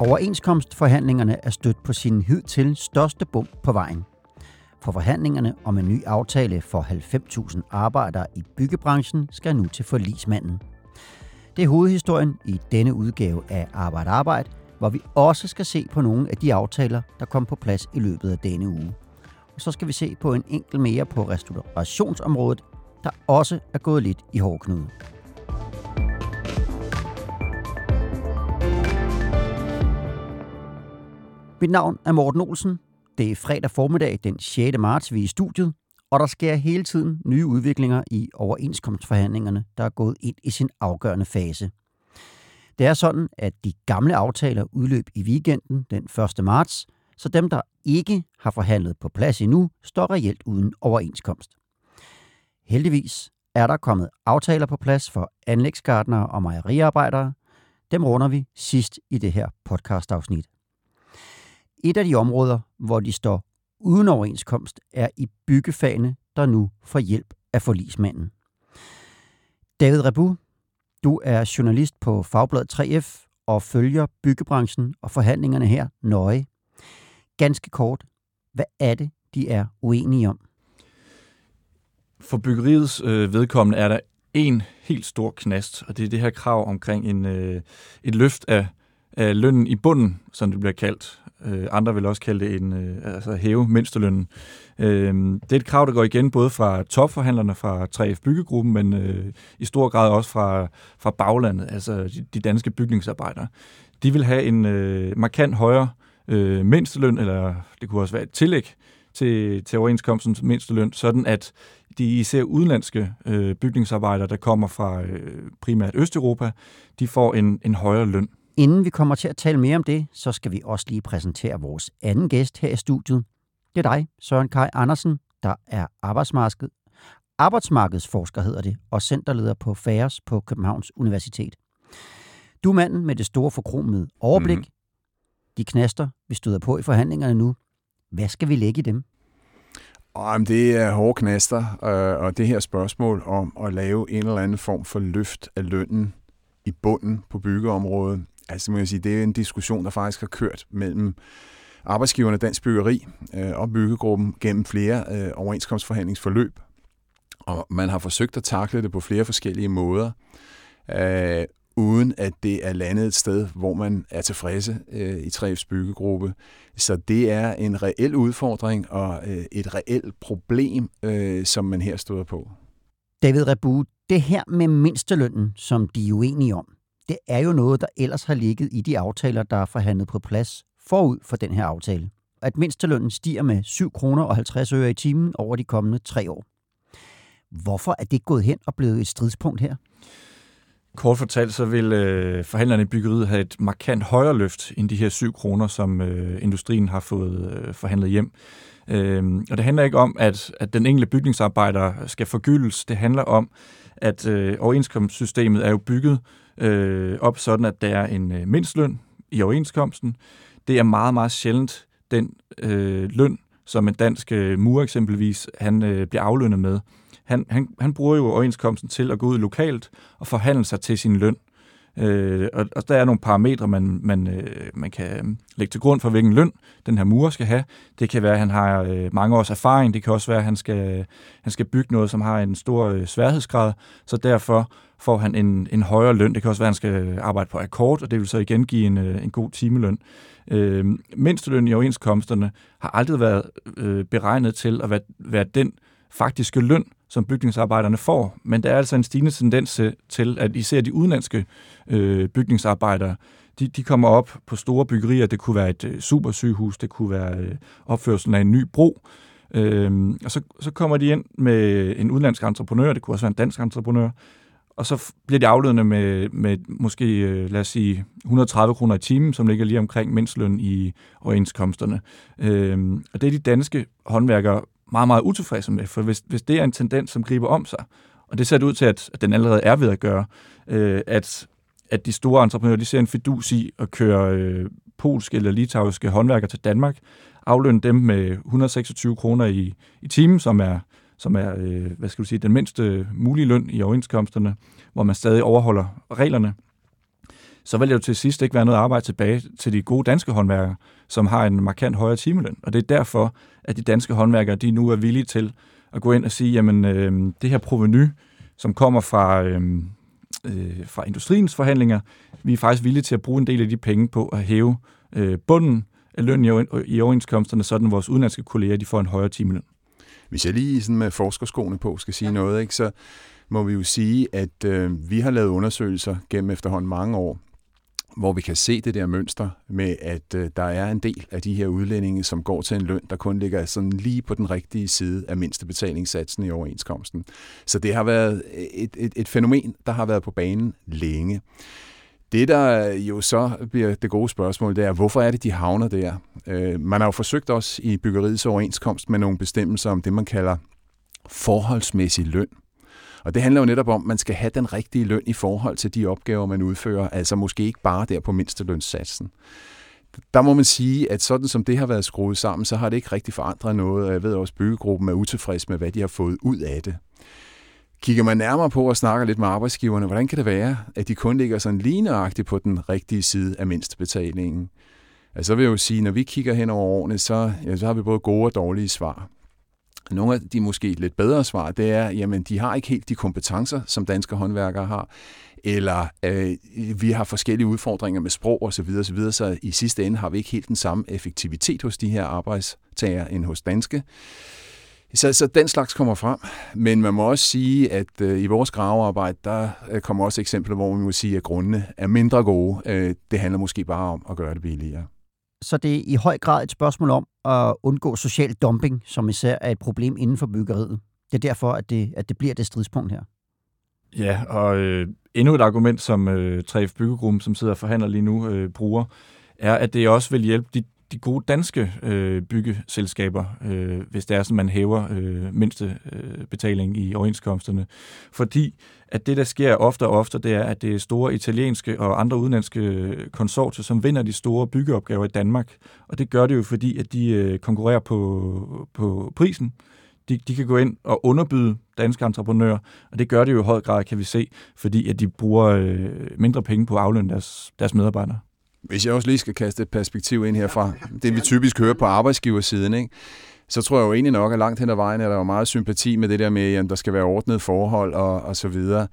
Overenskomstforhandlingerne er stødt på sin hidtil største bump på vejen. For forhandlingerne om en ny aftale for 90.000 arbejdere i byggebranchen skal nu til forlismanden. Det er hovedhistorien i denne udgave af Arbejde Arbejde, hvor vi også skal se på nogle af de aftaler, der kom på plads i løbet af denne uge. Og så skal vi se på en enkelt mere på restaurationsområdet, der også er gået lidt i hårdknude. Mit navn er Morten Olsen. Det er fredag formiddag den 6. marts, vi er i studiet, og der sker hele tiden nye udviklinger i overenskomstforhandlingerne, der er gået ind i sin afgørende fase. Det er sådan, at de gamle aftaler udløb i weekenden den 1. marts, så dem, der ikke har forhandlet på plads endnu, står reelt uden overenskomst. Heldigvis er der kommet aftaler på plads for anlægsgardnere og mejeriarbejdere. Dem runder vi sidst i det her podcastafsnit. Et af de områder, hvor de står uden overenskomst, er i byggefagene, der nu får hjælp af forlismanden. David Rebu, du er journalist på Fagbladet 3F og følger byggebranchen og forhandlingerne her nøje. Ganske kort, hvad er det, de er uenige om? For byggeriets øh, vedkommende er der en helt stor knast, og det er det her krav omkring en, øh, et løft af, af lønnen i bunden, som det bliver kaldt. Øh, andre vil også kalde det en øh, altså hæve mindstelønnen. Øh, det er et krav, der går igen både fra topforhandlerne fra 3F Byggegruppen, men øh, i stor grad også fra, fra baglandet, altså de, de danske bygningsarbejdere. De vil have en øh, markant højere øh, mindsteløn, eller det kunne også være et tillæg til, til overenskomstens mindsteløn, sådan at de især udenlandske øh, bygningsarbejdere, der kommer fra øh, primært Østeuropa, de får en, en højere løn. Inden vi kommer til at tale mere om det, så skal vi også lige præsentere vores anden gæst her i studiet. Det er dig, Søren Kai Andersen, der er arbejdsmarked, arbejdsmarkedsforsker, hedder det, og centerleder på FAERS på Københavns Universitet. Du er manden med det store forkromede overblik. Mm. De knaster, vi støder på i forhandlingerne nu. Hvad skal vi lægge i dem? Jamen, det er hårde knaster, øh, og det her spørgsmål om at lave en eller anden form for løft af lønnen i bunden på byggeområdet, altså må jeg sige, det er en diskussion, der faktisk har kørt mellem arbejdsgiverne Dansk Byggeri øh, og Byggegruppen gennem flere øh, overenskomstforhandlingsforløb. Og man har forsøgt at takle det på flere forskellige måder, øh, uden at det er landet et sted, hvor man er tilfredse øh, i 3F's byggegruppe. Så det er en reel udfordring og øh, et reelt problem, øh, som man her støder på. David Rebu, det her med mindstelønnen, som de er uenige om, det er jo noget, der ellers har ligget i de aftaler, der er forhandlet på plads forud for den her aftale. At mindstelønnen stiger med 7 kroner og 50 øre i timen over de kommende tre år. Hvorfor er det gået hen og blevet et stridspunkt her? Kort fortalt, så vil øh, forhandlerne i byggeriet have et markant højere løft end de her 7 kroner, som øh, industrien har fået øh, forhandlet hjem. Øhm, og det handler ikke om, at, at den enkelte bygningsarbejder skal forgyldes. Det handler om, at øh, overenskomstsystemet er jo bygget øh, op sådan, at der er en øh, mindstløn i overenskomsten. Det er meget, meget sjældent den øh, løn, som en dansk øh, mur eksempelvis, han øh, bliver aflønnet med. Han, han, han bruger jo overenskomsten til at gå ud lokalt og forhandle sig til sin løn. Øh, og, og der er nogle parametre, man, man, øh, man kan øhm, lægge til grund for, hvilken løn den her murer skal have. Det kan være, at han har øh, mange års erfaring. Det kan også være, at han skal, han skal bygge noget, som har en stor øh, sværhedsgrad. Så derfor får han en, en højere løn. Det kan også være, at han skal arbejde på akkord, og det vil så igen give en, øh, en god timeløn. Øh, mindsteløn i overenskomsterne har aldrig været øh, beregnet til at være, være den faktiske løn, som bygningsarbejderne får. Men der er altså en stigende tendens til, at især de udenlandske øh, bygningsarbejdere, de, de kommer op på store byggerier. Det kunne være et øh, supersygehus, det kunne være øh, opførelsen af en ny bro. Øhm, og så, så kommer de ind med en udenlandsk entreprenør, det kunne også være en dansk entreprenør, og så bliver de aflønnet med, med måske, øh, lad os sige, 130 kroner i timen, som ligger lige omkring mindstløn i overenskomsterne. Øhm, og det er de danske håndværkere meget, meget utilfredse med, for hvis, hvis det er en tendens, som griber om sig, og det ser det ud til, at, at den allerede er ved at gøre, øh, at, at de store entreprenører, de ser en fidus i at køre øh, polske eller litauiske håndværkere til Danmark, aflønne dem med 126 kroner i, i timen, som er som er, øh, hvad skal du sige, den mindste mulige løn i overenskomsterne, hvor man stadig overholder reglerne, så vil det jo til sidst ikke være noget arbejde tilbage til de gode danske håndværkere, som har en markant højere timeløn. Og det er derfor, at de danske håndværkere de nu er villige til at gå ind og sige, jamen øh, det her proveny, som kommer fra, øh, øh, fra industriens forhandlinger, vi er faktisk villige til at bruge en del af de penge på at hæve øh, bunden af løn i, overenskomsterne, sådan vores udenlandske kolleger de får en højere timeløn. Hvis jeg lige sådan med forskerskoene på skal sige ja. noget, ikke, så må vi jo sige, at øh, vi har lavet undersøgelser gennem efterhånden mange år, hvor vi kan se det der mønster med, at øh, der er en del af de her udlændinge, som går til en løn, der kun ligger sådan lige på den rigtige side af mindste betalingssatsen i overenskomsten. Så det har været et, et, et fænomen, der har været på banen længe. Det, der jo så bliver det gode spørgsmål, det er, hvorfor er det, de havner der? Øh, man har jo forsøgt også i byggeriets overenskomst med nogle bestemmelser om det, man kalder forholdsmæssig løn. Og det handler jo netop om, at man skal have den rigtige løn i forhold til de opgaver, man udfører, altså måske ikke bare der på mindstelønssatsen. Der må man sige, at sådan som det har været skruet sammen, så har det ikke rigtig forandret noget, og jeg ved også, at byggegruppen er utilfreds med, hvad de har fået ud af det. Kigger man nærmere på og snakker lidt med arbejdsgiverne, hvordan kan det være, at de kun ligger sådan lineagtigt på den rigtige side af mindstebetalingen? Altså, så vil jeg jo sige, når vi kigger hen over årene, så, ja, så har vi både gode og dårlige svar. Nogle af de måske lidt bedre svar, det er, jamen de har ikke helt de kompetencer, som danske håndværkere har, eller øh, vi har forskellige udfordringer med sprog osv., så, videre, så, videre, så i sidste ende har vi ikke helt den samme effektivitet hos de her arbejdstager end hos danske. Så, så den slags kommer frem, men man må også sige, at øh, i vores gravearbejde, der øh, kommer også eksempler, hvor man må sige, at grundene er mindre gode. Øh, det handler måske bare om at gøre det billigere så det er i høj grad et spørgsmål om at undgå social dumping, som især er et problem inden for byggeriet. Det er derfor, at det, at det bliver det stridspunkt her. Ja, og øh, endnu et argument, som øh, 3F Byggegruppen, som sidder og forhandler lige nu, øh, bruger, er, at det også vil hjælpe de de gode danske øh, byggeselskaber, øh, hvis det er sådan, man hæver øh, mindste øh, betaling i overenskomsterne. Fordi at det, der sker ofte og ofte, det er, at det er store italienske og andre udenlandske konsortier, som vinder de store byggeopgaver i Danmark. Og det gør det jo, fordi at de øh, konkurrerer på, på prisen. De, de kan gå ind og underbyde danske entreprenører, og det gør det jo i høj grad, kan vi se, fordi at de bruger øh, mindre penge på at aflønne deres, deres medarbejdere. Hvis jeg også lige skal kaste et perspektiv ind herfra, det vi typisk hører på arbejdsgiversiden, ikke? så tror jeg jo egentlig nok, at langt hen ad vejen er der jo meget sympati med det der med, at der skal være ordnet forhold og, og så videre.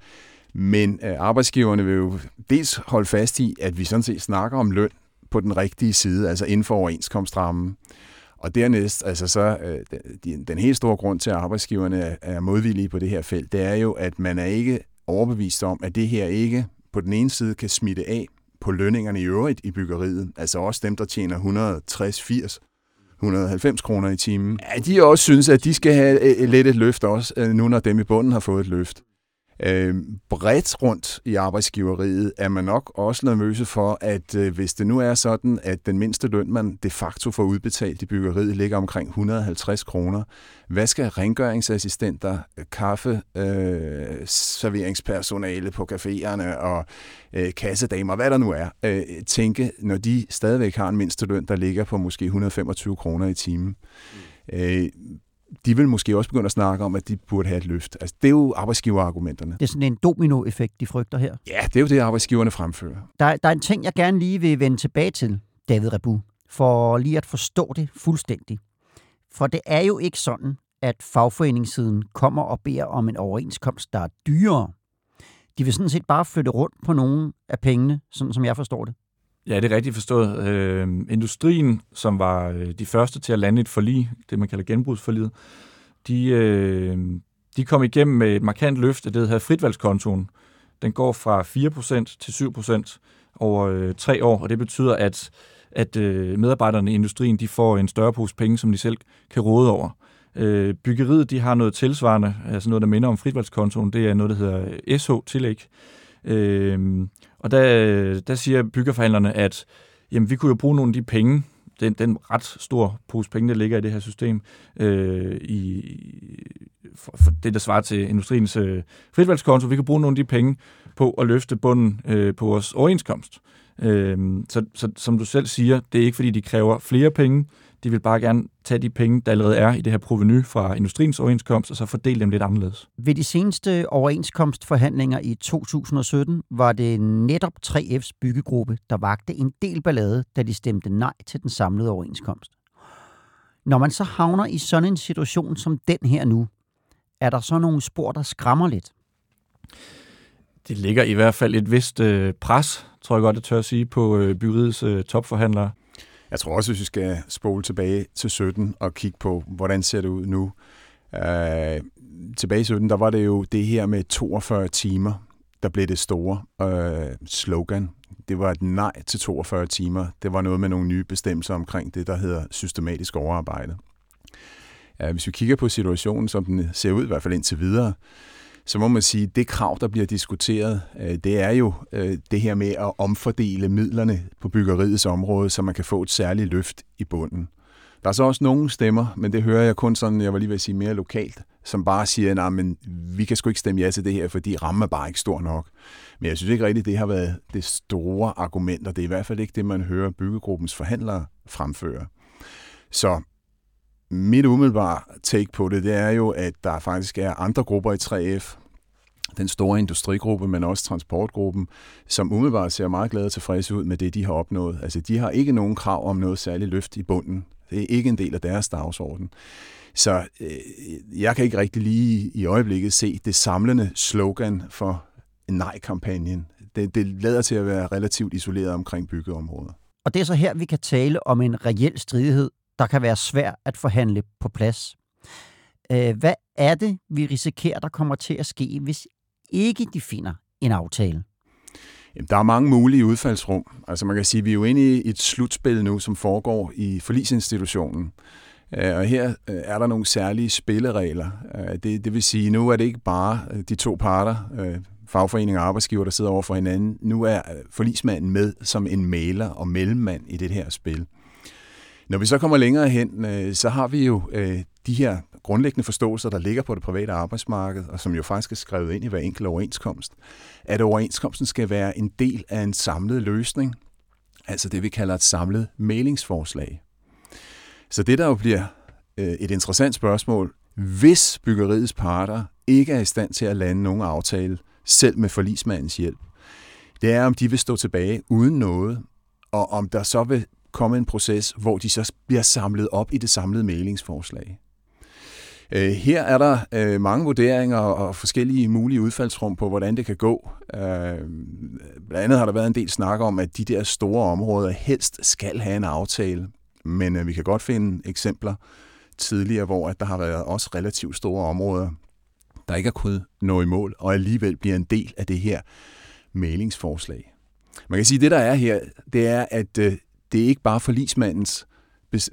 Men øh, arbejdsgiverne vil jo dels holde fast i, at vi sådan set snakker om løn på den rigtige side, altså inden for overenskomstrammen. Og dernæst, altså så, øh, den, den helt store grund til, at arbejdsgiverne er, er modvillige på det her felt, det er jo, at man er ikke overbevist om, at det her ikke på den ene side kan smitte af på lønningerne i øvrigt i byggeriet, altså også dem, der tjener 160, 80, 190 kroner i timen, ja, de også synes, at de skal have øh, lidt et løft også, øh, nu når dem i bunden har fået et løft. Øh, bredt rundt i arbejdsgiveriet er man nok også nervøse for, at øh, hvis det nu er sådan, at den mindste løn, man de facto får udbetalt i byggeriet, ligger omkring 150 kroner, hvad skal rengøringsassistenter, kaffe, øh, serveringspersonale på caféerne og øh, kassedamer, hvad der nu er, øh, tænke, når de stadigvæk har en mindste løn, der ligger på måske 125 kroner i timen? Mm. Øh, de vil måske også begynde at snakke om, at de burde have et løft. Altså, det er jo arbejdsgiverargumenterne. Det er sådan en dominoeffekt, de frygter her. Ja, det er jo det, arbejdsgiverne fremfører. Der, der er en ting, jeg gerne lige vil vende tilbage til, David Rebu, for lige at forstå det fuldstændig. For det er jo ikke sådan, at fagforeningssiden kommer og beder om en overenskomst, der er dyrere. De vil sådan set bare flytte rundt på nogle af pengene, sådan som jeg forstår det. Ja, det er rigtigt forstået. Øh, industrien, som var øh, de første til at lande et forlig, det man kalder genbrugsforliget, de, øh, de kom igennem med et markant løft af det, der hedder fritvalgskontoen. Den går fra 4% til 7% over øh, tre år, og det betyder, at, at øh, medarbejderne i industrien de får en større pose penge, som de selv kan råde over. Øh, byggeriet de har noget tilsvarende, altså noget, der minder om fritvalgskontoen. Det er noget, der hedder SH-tillæg. Øh, og der, der siger byggerforhandlerne, at jamen, vi kunne jo bruge nogle af de penge, den, den ret stor pose penge, der ligger i det her system, øh, i, for, for det, der svarer til industriens øh, fritvalgskonto, vi kan bruge nogle af de penge på at løfte bunden øh, på vores overenskomst. Øh, så, så som du selv siger, det er ikke fordi, de kræver flere penge, de vil bare gerne tage de penge, der allerede er i det her proveny fra industriens overenskomst, og så fordele dem lidt anderledes. Ved de seneste overenskomstforhandlinger i 2017 var det netop 3F's byggegruppe, der vagte en del ballade, da de stemte nej til den samlede overenskomst. Når man så havner i sådan en situation som den her nu, er der så nogle spor, der skræmmer lidt? Det ligger i hvert fald et vist øh, pres, tror jeg godt, det tør at sige, på øh, byggeriets øh, topforhandlere. Jeg tror også, hvis vi skal spole tilbage til 17 og kigge på, hvordan ser det ud nu. Øh, tilbage i 17, der var det jo det her med 42 timer, der blev det store øh, slogan. Det var et nej til 42 timer. Det var noget med nogle nye bestemmelser omkring det, der hedder systematisk overarbejde. Øh, hvis vi kigger på situationen, som den ser ud, i hvert fald indtil videre, så må man sige, at det krav, der bliver diskuteret, øh, det er jo øh, det her med at omfordele midlerne på byggeriets område, så man kan få et særligt løft i bunden. Der er så også nogle stemmer, men det hører jeg kun sådan, jeg var lige ved at sige mere lokalt, som bare siger, at men vi kan sgu ikke stemme ja til det her, fordi rammen er bare ikke stor nok. Men jeg synes ikke rigtigt, det har været det store argument, og det er i hvert fald ikke det, man hører byggegruppens forhandlere fremføre. Så mit umiddelbare take på det, det er jo, at der faktisk er andre grupper i 3F, den store industrigruppe, men også transportgruppen, som umiddelbart ser meget glade og tilfredse ud med det, de har opnået. Altså, de har ikke nogen krav om noget særligt løft i bunden. Det er ikke en del af deres dagsorden. Så øh, jeg kan ikke rigtig lige i øjeblikket se det samlende slogan for nej-kampagnen. Det, det lader til at være relativt isoleret omkring byggeområder. Og det er så her, vi kan tale om en reel stridighed der kan være svært at forhandle på plads. Øh, hvad er det, vi risikerer, der kommer til at ske, hvis ikke de finder en aftale? Jamen, der er mange mulige udfaldsrum. Altså man kan sige, at vi er jo inde i et slutspil nu, som foregår i forlisinstitutionen. Øh, og her øh, er der nogle særlige spilleregler. Det, det vil sige, nu er det ikke bare de to parter, fagforening og arbejdsgiver, der sidder over for hinanden. Nu er forlismanden med som en maler og mellemmand i det her spil. Når vi så kommer længere hen, øh, så har vi jo øh, de her grundlæggende forståelser, der ligger på det private arbejdsmarked, og som jo faktisk er skrevet ind i hver enkelt overenskomst, at overenskomsten skal være en del af en samlet løsning, altså det vi kalder et samlet mailingsforslag. Så det der jo bliver øh, et interessant spørgsmål, hvis byggeriets parter ikke er i stand til at lande nogen aftale, selv med forlismandens hjælp, det er, om de vil stå tilbage uden noget, og om der så vil komme en proces, hvor de så bliver samlet op i det samlede mailingsforslag. Øh, her er der øh, mange vurderinger og forskellige mulige udfaldsrum på, hvordan det kan gå. Øh, blandt andet har der været en del snak om, at de der store områder helst skal have en aftale. Men øh, vi kan godt finde eksempler tidligere, hvor at der har været også relativt store områder, der ikke har kunnet nå i mål, og alligevel bliver en del af det her mailingsforslag. Man kan sige, at det der er her, det er, at øh, det er ikke bare forlismandens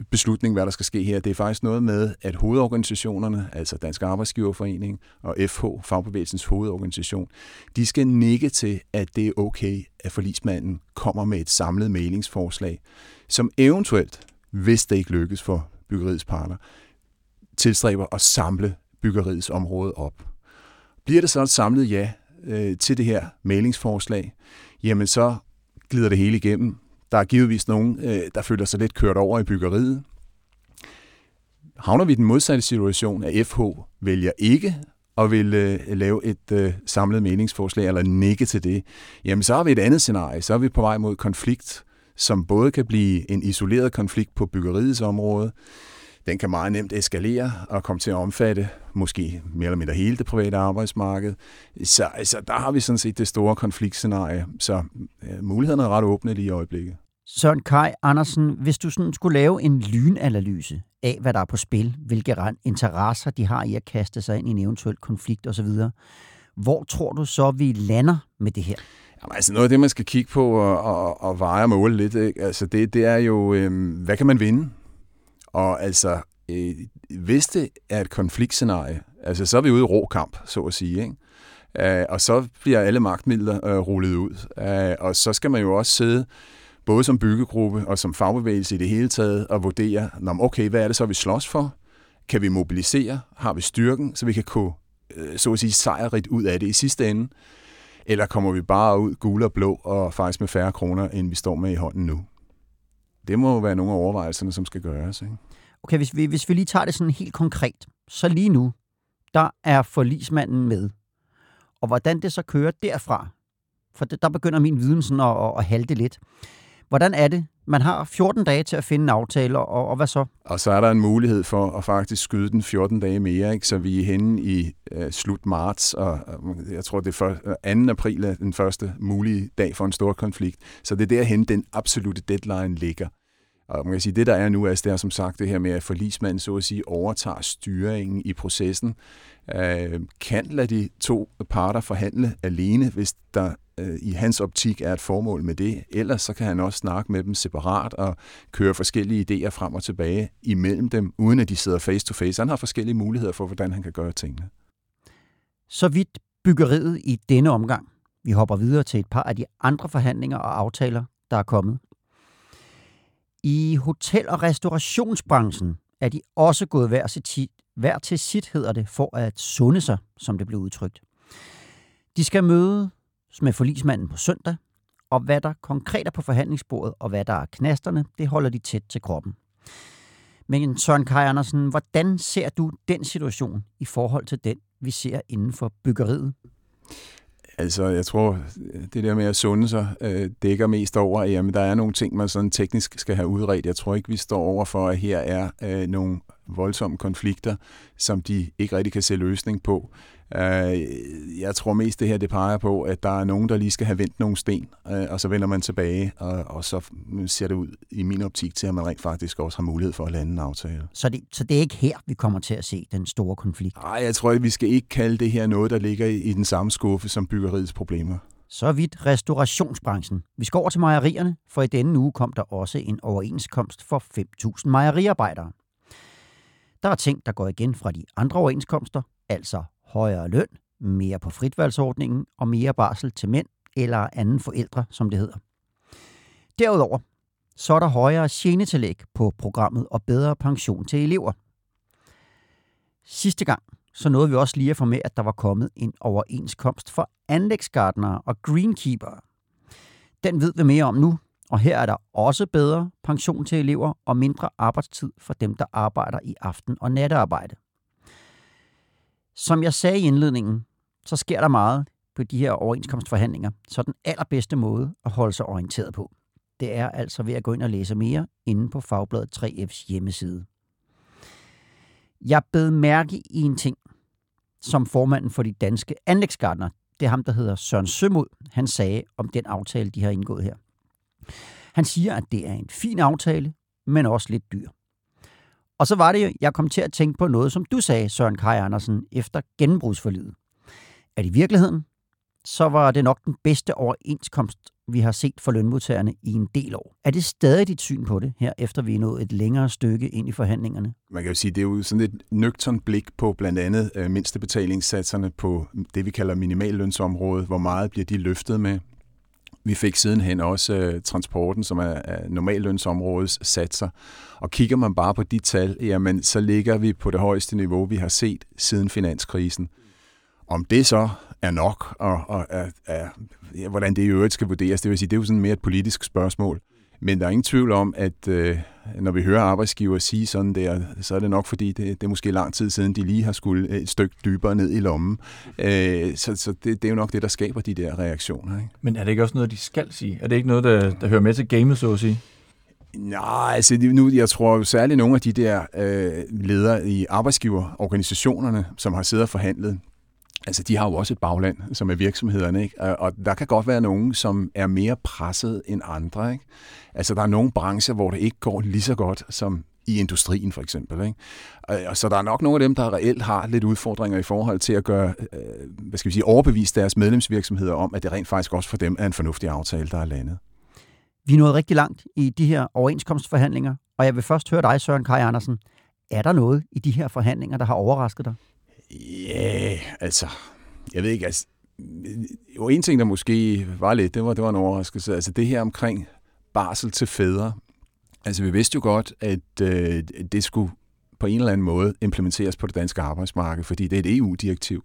beslutning, hvad der skal ske her. Det er faktisk noget med, at hovedorganisationerne, altså Dansk Arbejdsgiverforening og FH, Fagbevægelsens hovedorganisation, de skal nikke til, at det er okay, at forlismanden kommer med et samlet mailingsforslag, som eventuelt, hvis det ikke lykkes for byggeriets parter, tilstræber at samle byggeriets område op. Bliver det så et samlet ja øh, til det her mailingsforslag, jamen så glider det hele igennem. Der er givetvis nogen, øh, der føler sig lidt kørt over i byggeriet. Havner vi i den modsatte situation, at FH vælger ikke og vil øh, lave et øh, samlet meningsforslag eller nikke til det, jamen så har vi et andet scenarie. Så er vi på vej mod konflikt, som både kan blive en isoleret konflikt på byggeriets område, den kan meget nemt eskalere og komme til at omfatte måske mere eller mindre hele det private arbejdsmarked. Så altså, der har vi sådan set det store konfliktscenarie, så ja, mulighederne er ret åbne lige i øjeblikket. Søren Kai Andersen, hvis du sådan skulle lave en lynanalyse af, hvad der er på spil, hvilke interesser de har i at kaste sig ind i en eventuel konflikt osv., hvor tror du så, vi lander med det her? Jamen, altså noget af det, man skal kigge på og, og, og veje og måle lidt, ikke? Altså det, det er jo, øhm, hvad kan man vinde? Og altså, øh, hvis det er et konfliktscenarie, altså så er vi ude i rå kamp, så at sige, ikke? Uh, og så bliver alle magtmidler uh, rullet ud. Uh, og så skal man jo også sidde, både som byggegruppe og som fagbevægelse i det hele taget, og vurdere, okay, hvad er det så, vi slås for? Kan vi mobilisere? Har vi styrken, så vi kan gå, uh, så at sige, sejrigt ud af det i sidste ende? Eller kommer vi bare ud gule og blå og faktisk med færre kroner, end vi står med i hånden nu? Det må jo være nogle af overvejelserne, som skal gøres. Ikke? Okay, hvis vi, hvis vi lige tager det sådan helt konkret, så lige nu, der er forlismanden med. Og hvordan det så kører derfra, for det, der begynder min viden sådan at, at, at halte lidt. Hvordan er det? Man har 14 dage til at finde en aftale, og, og hvad så? Og så er der en mulighed for at faktisk skyde den 14 dage mere, ikke? så vi er henne i uh, slut marts, og uh, jeg tror, det er 2. april er den første mulige dag for en stor konflikt. Så det er derhen, den absolute deadline ligger. Og man kan sige, det der er nu, er, det er som sagt det her med, at forlismanden så at sige overtager styringen i processen, øh, kan lade de to parter forhandle alene, hvis der øh, i hans optik er et formål med det. Ellers så kan han også snakke med dem separat og køre forskellige idéer frem og tilbage imellem dem, uden at de sidder face to face. Han har forskellige muligheder for, hvordan han kan gøre tingene. Så vidt byggeriet i denne omgang. Vi hopper videre til et par af de andre forhandlinger og aftaler, der er kommet. I hotel- og restaurationsbranchen er de også gået hver til, sit, hver til sit, hedder det, for at sunde sig, som det blev udtrykt. De skal møde med forlismanden på søndag, og hvad der konkret er på forhandlingsbordet, og hvad der er knasterne, det holder de tæt til kroppen. Men Søren Kaj Andersen, hvordan ser du den situation i forhold til den, vi ser inden for byggeriet? Altså, jeg tror, det der med at sunde sig øh, dækker mest over, at jamen, der er nogle ting, man sådan teknisk skal have udredt. Jeg tror ikke, vi står over for, at her er øh, nogle voldsomme konflikter, som de ikke rigtig kan se løsning på. Øh, jeg tror mest det her, det peger på, at der er nogen, der lige skal have vendt nogle sten, øh, og så vender man tilbage, og, og så ser det ud i min optik til, at man rent faktisk også har mulighed for at lande en aftale. Så det, så det er ikke her, vi kommer til at se den store konflikt? Nej, jeg tror, at vi skal ikke kalde det her noget, der ligger i den samme skuffe som byggeriets problemer. Så vidt restaurationsbranchen. Vi skal over til mejerierne, for i denne uge kom der også en overenskomst for 5.000 mejeriarbejdere. Der er ting, der går igen fra de andre overenskomster, altså højere løn, mere på fritvalgsordningen og mere barsel til mænd eller anden forældre, som det hedder. Derudover så er der højere genetillæg på programmet og bedre pension til elever. Sidste gang så nåede vi også lige at få med, at der var kommet en overenskomst for anlægsgardnere og greenkeeper. Den ved vi mere om nu, og her er der også bedre pension til elever og mindre arbejdstid for dem, der arbejder i aften- og nattearbejde. Som jeg sagde i indledningen, så sker der meget på de her overenskomstforhandlinger, så den allerbedste måde at holde sig orienteret på, det er altså ved at gå ind og læse mere inde på Fagbladet 3F's hjemmeside. Jeg bed mærke i en ting, som formanden for de danske anlægsgardner, det er ham, der hedder Søren Sømod, han sagde om den aftale, de har indgået her. Han siger, at det er en fin aftale, men også lidt dyr. Og så var det jo, jeg kom til at tænke på noget, som du sagde, Søren Kaj Andersen, efter gennembrudsforlidet. At i virkeligheden, så var det nok den bedste overenskomst, vi har set for lønmodtagerne i en del år. Er det stadig dit syn på det, her efter vi er nået et længere stykke ind i forhandlingerne? Man kan jo sige, det er jo sådan et nøgtern blik på blandt andet øh, mindstebetalingssatserne på det, vi kalder minimallønsområdet. Hvor meget bliver de løftet med? Vi fik sidenhen også øh, transporten, som er, er normallønsområdets satser. Og kigger man bare på de tal, jamen, så ligger vi på det højeste niveau, vi har set siden finanskrisen. Om det så er nok, og, og er, er, ja, hvordan det i øvrigt skal vurderes, det vil sige, det er jo sådan mere et politisk spørgsmål. Men der er ingen tvivl om, at øh, når vi hører arbejdsgiver sige sådan der, så er det nok fordi, det, det er måske lang tid siden, de lige har skulle et stykke dybere ned i lommen. Øh, så så det, det er jo nok det, der skaber de der reaktioner. Ikke? Men er det ikke også noget, de skal sige? Er det ikke noget, der, der hører med til gamet, så at sige? Nej, altså nu, jeg tror særligt nogle af de der øh, ledere i arbejdsgiverorganisationerne, som har siddet og forhandlet, Altså, de har jo også et bagland, som er virksomhederne, ikke? Og der kan godt være nogen, som er mere presset end andre, ikke? Altså, der er nogle brancher, hvor det ikke går lige så godt som i industrien for eksempel. Ikke? Og så der er nok nogle af dem, der reelt har lidt udfordringer i forhold til at gøre, øh, hvad skal vi sige, overbevise deres medlemsvirksomheder om, at det rent faktisk også for dem er en fornuftig aftale, der er landet. Vi er nået rigtig langt i de her overenskomstforhandlinger, og jeg vil først høre dig, Søren Kaj Andersen. Er der noget i de her forhandlinger, der har overrasket dig? Ja, yeah, altså, jeg ved ikke, altså, jo en ting, der måske var lidt, det var, det var en overraskelse, altså det her omkring barsel til fædre. Altså vi vidste jo godt, at øh, det skulle på en eller anden måde implementeres på det danske arbejdsmarked, fordi det er et EU-direktiv.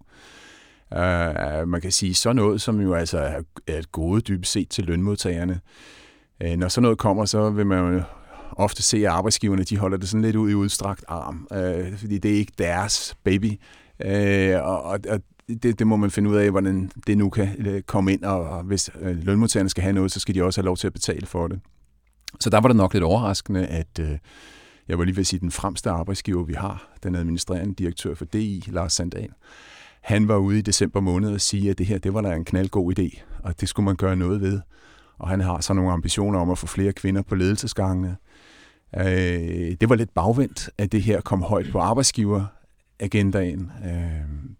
Uh, øh, man kan sige så noget, som jo altså er et gode dybest set til lønmodtagerne. Uh, når sådan noget kommer, så vil man jo ofte se, at arbejdsgiverne de holder det sådan lidt ud i udstrakt arm, øh, fordi det er ikke deres baby. Øh, og, og, og det, det må man finde ud af, hvordan det nu kan øh, komme ind, og, hvis øh, lønmodtagerne skal have noget, så skal de også have lov til at betale for det. Så der var det nok lidt overraskende, at øh, jeg var lige ved at sige, den fremste arbejdsgiver, vi har, den administrerende direktør for DI, Lars Sandal, han var ude i december måned og sige, at det her, det var da en knaldgod idé, og det skulle man gøre noget ved. Og han har så nogle ambitioner om at få flere kvinder på ledelsesgangene. Øh, det var lidt bagvendt, at det her kom højt på arbejdsgiver arbejdsgiveragendaen. Øh,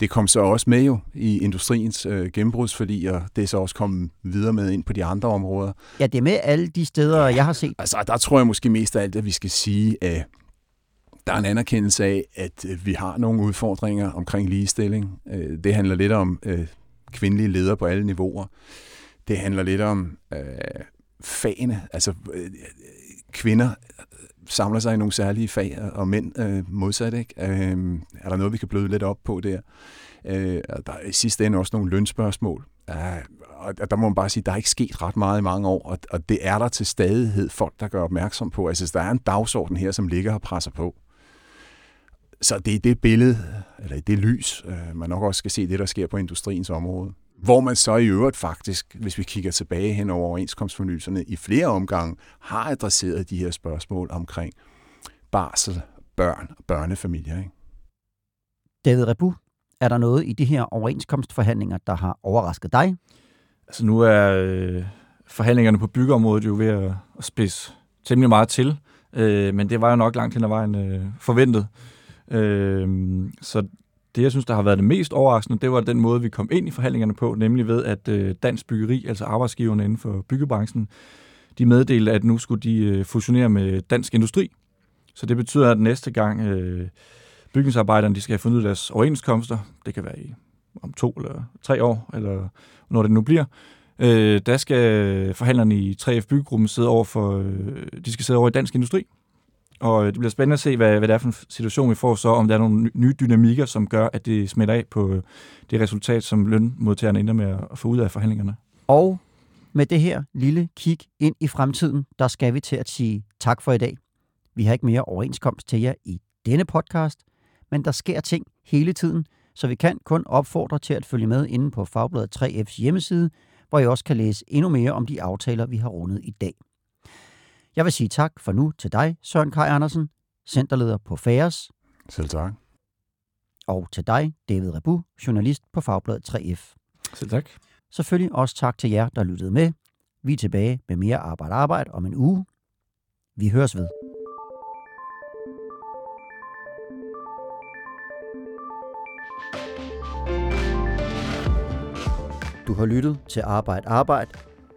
det kom så også med jo i industriens øh, gennembrudsforlig, og det er så også kommet videre med ind på de andre områder. Ja, det er med alle de steder, jeg har set. Altså, der tror jeg måske mest af alt, at vi skal sige, at der er en anerkendelse af, at øh, vi har nogle udfordringer omkring ligestilling. Øh, det handler lidt om øh, kvindelige ledere på alle niveauer. Det handler lidt om øh, fagene. Altså, øh, kvinder samler sig i nogle særlige fag, og mænd øh, modsat. Ikke? Øh, er der noget, vi kan bløde lidt op på der? Øh, der er i sidste ende også nogle lønspørgsmål. Øh, og der må man bare sige, at der er ikke sket ret meget i mange år, og, og det er der til stadighed folk, der gør opmærksom på. Altså, der er en dagsorden her, som ligger og presser på. Så det er det billede, eller det lys, øh, man nok også skal se det, der sker på industriens område. Hvor man så i øvrigt faktisk, hvis vi kigger tilbage hen over overenskomstfornyelserne, i flere omgange har adresseret de her spørgsmål omkring barsel, børn og børnefamilier. Ikke? David Rebu, er der noget i de her overenskomstforhandlinger, der har overrasket dig? Altså nu er øh, forhandlingerne på byggeområdet jo ved at, at spidse temmelig meget til, øh, men det var jo nok langt hen ad vejen øh, forventet. Øh, så det, jeg synes, der har været det mest overraskende, det var den måde, vi kom ind i forhandlingerne på, nemlig ved, at øh, Dansk Byggeri, altså arbejdsgiverne inden for byggebranchen, de meddelte, at nu skulle de øh, fusionere med Dansk Industri. Så det betyder, at næste gang øh, bygningsarbejderne de skal have fundet ud af deres overenskomster, det kan være i om to eller tre år, eller når det nu bliver, øh, der skal forhandlerne i 3F Byggegruppen sidde over for, øh, de skal sidde over i Dansk Industri, og det bliver spændende at se, hvad, hvad det er for en situation, vi får så, om der er nogle nye dynamikker, som gør, at det smitter af på øh, det resultat, som lønmodtagerne ender med at få ud af forhandlingerne. Og med det her lille kig ind i fremtiden, der skal vi til at sige tak for i dag. Vi har ikke mere overenskomst til jer i denne podcast, men der sker ting hele tiden, så vi kan kun opfordre til at følge med inde på Fagbladet 3F's hjemmeside, hvor I også kan læse endnu mere om de aftaler, vi har rundet i dag. Jeg vil sige tak for nu til dig, Søren Kai Andersen, centerleder på FAERS. Selv tak. Og til dig, David Rebu, journalist på Fagbladet 3F. Selv tak. Selvfølgelig også tak til jer, der lyttede med. Vi er tilbage med mere arbejde arbejde om en uge. Vi høres ved. Du har lyttet til Arbejde Arbejde.